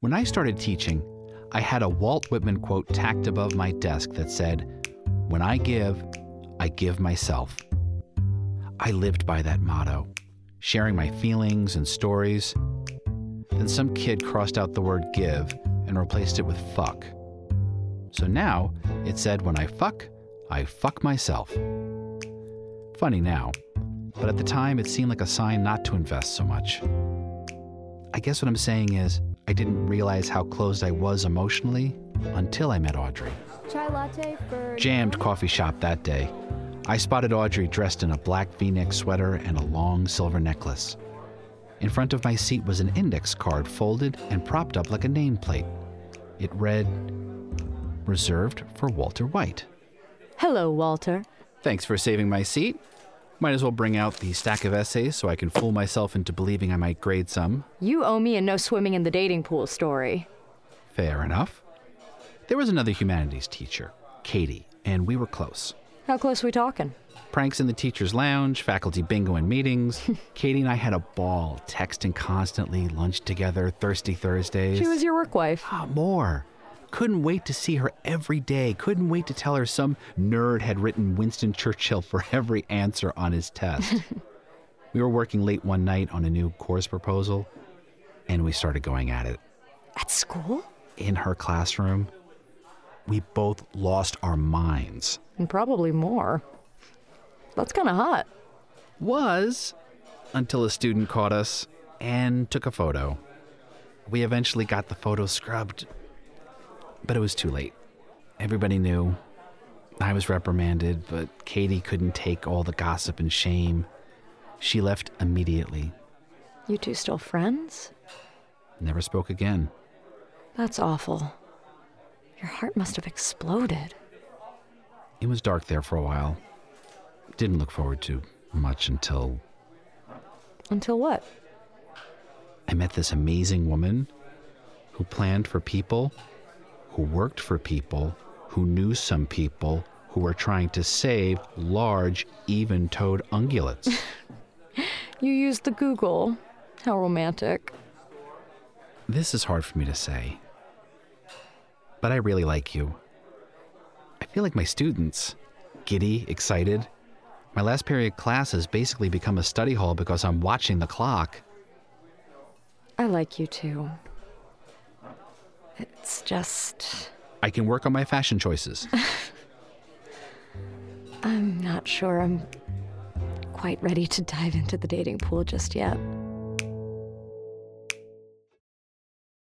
When I started teaching, I had a Walt Whitman quote tacked above my desk that said, When I give, I give myself. I lived by that motto, sharing my feelings and stories. Then some kid crossed out the word give and replaced it with fuck. So now it said, When I fuck, I fuck myself. Funny now, but at the time it seemed like a sign not to invest so much. I guess what I'm saying is, I didn't realize how closed I was emotionally until I met Audrey. Chai latte for. Jammed coffee shop that day. I spotted Audrey dressed in a black v neck sweater and a long silver necklace. In front of my seat was an index card folded and propped up like a nameplate. It read, Reserved for Walter White. Hello, Walter. Thanks for saving my seat. Might as well bring out the stack of essays so I can fool myself into believing I might grade some. You owe me a no swimming in the dating pool story. Fair enough. There was another humanities teacher, Katie, and we were close. How close we talking? Pranks in the teacher's lounge, faculty bingo and meetings. Katie and I had a ball, texting constantly, lunch together, thirsty Thursdays. She was your work wife. Ah, more. Couldn't wait to see her every day. Couldn't wait to tell her some nerd had written Winston Churchill for every answer on his test. we were working late one night on a new course proposal, and we started going at it. At school? In her classroom, we both lost our minds. And probably more. That's kind of hot. Was until a student caught us and took a photo. We eventually got the photo scrubbed, but it was too late. Everybody knew. I was reprimanded, but Katie couldn't take all the gossip and shame. She left immediately. You two still friends? Never spoke again. That's awful. Your heart must have exploded. It was dark there for a while. Didn't look forward to much until Until what? I met this amazing woman who planned for people, who worked for people, who knew some people who were trying to save large, even toed ungulates. You used the Google. How romantic. this is hard for me to say. But I really like you. I feel like my students giddy, excited. My last period class has basically become a study hall because I'm watching the clock. I like you too. It's just. I can work on my fashion choices. I'm not sure I'm quite ready to dive into the dating pool just yet.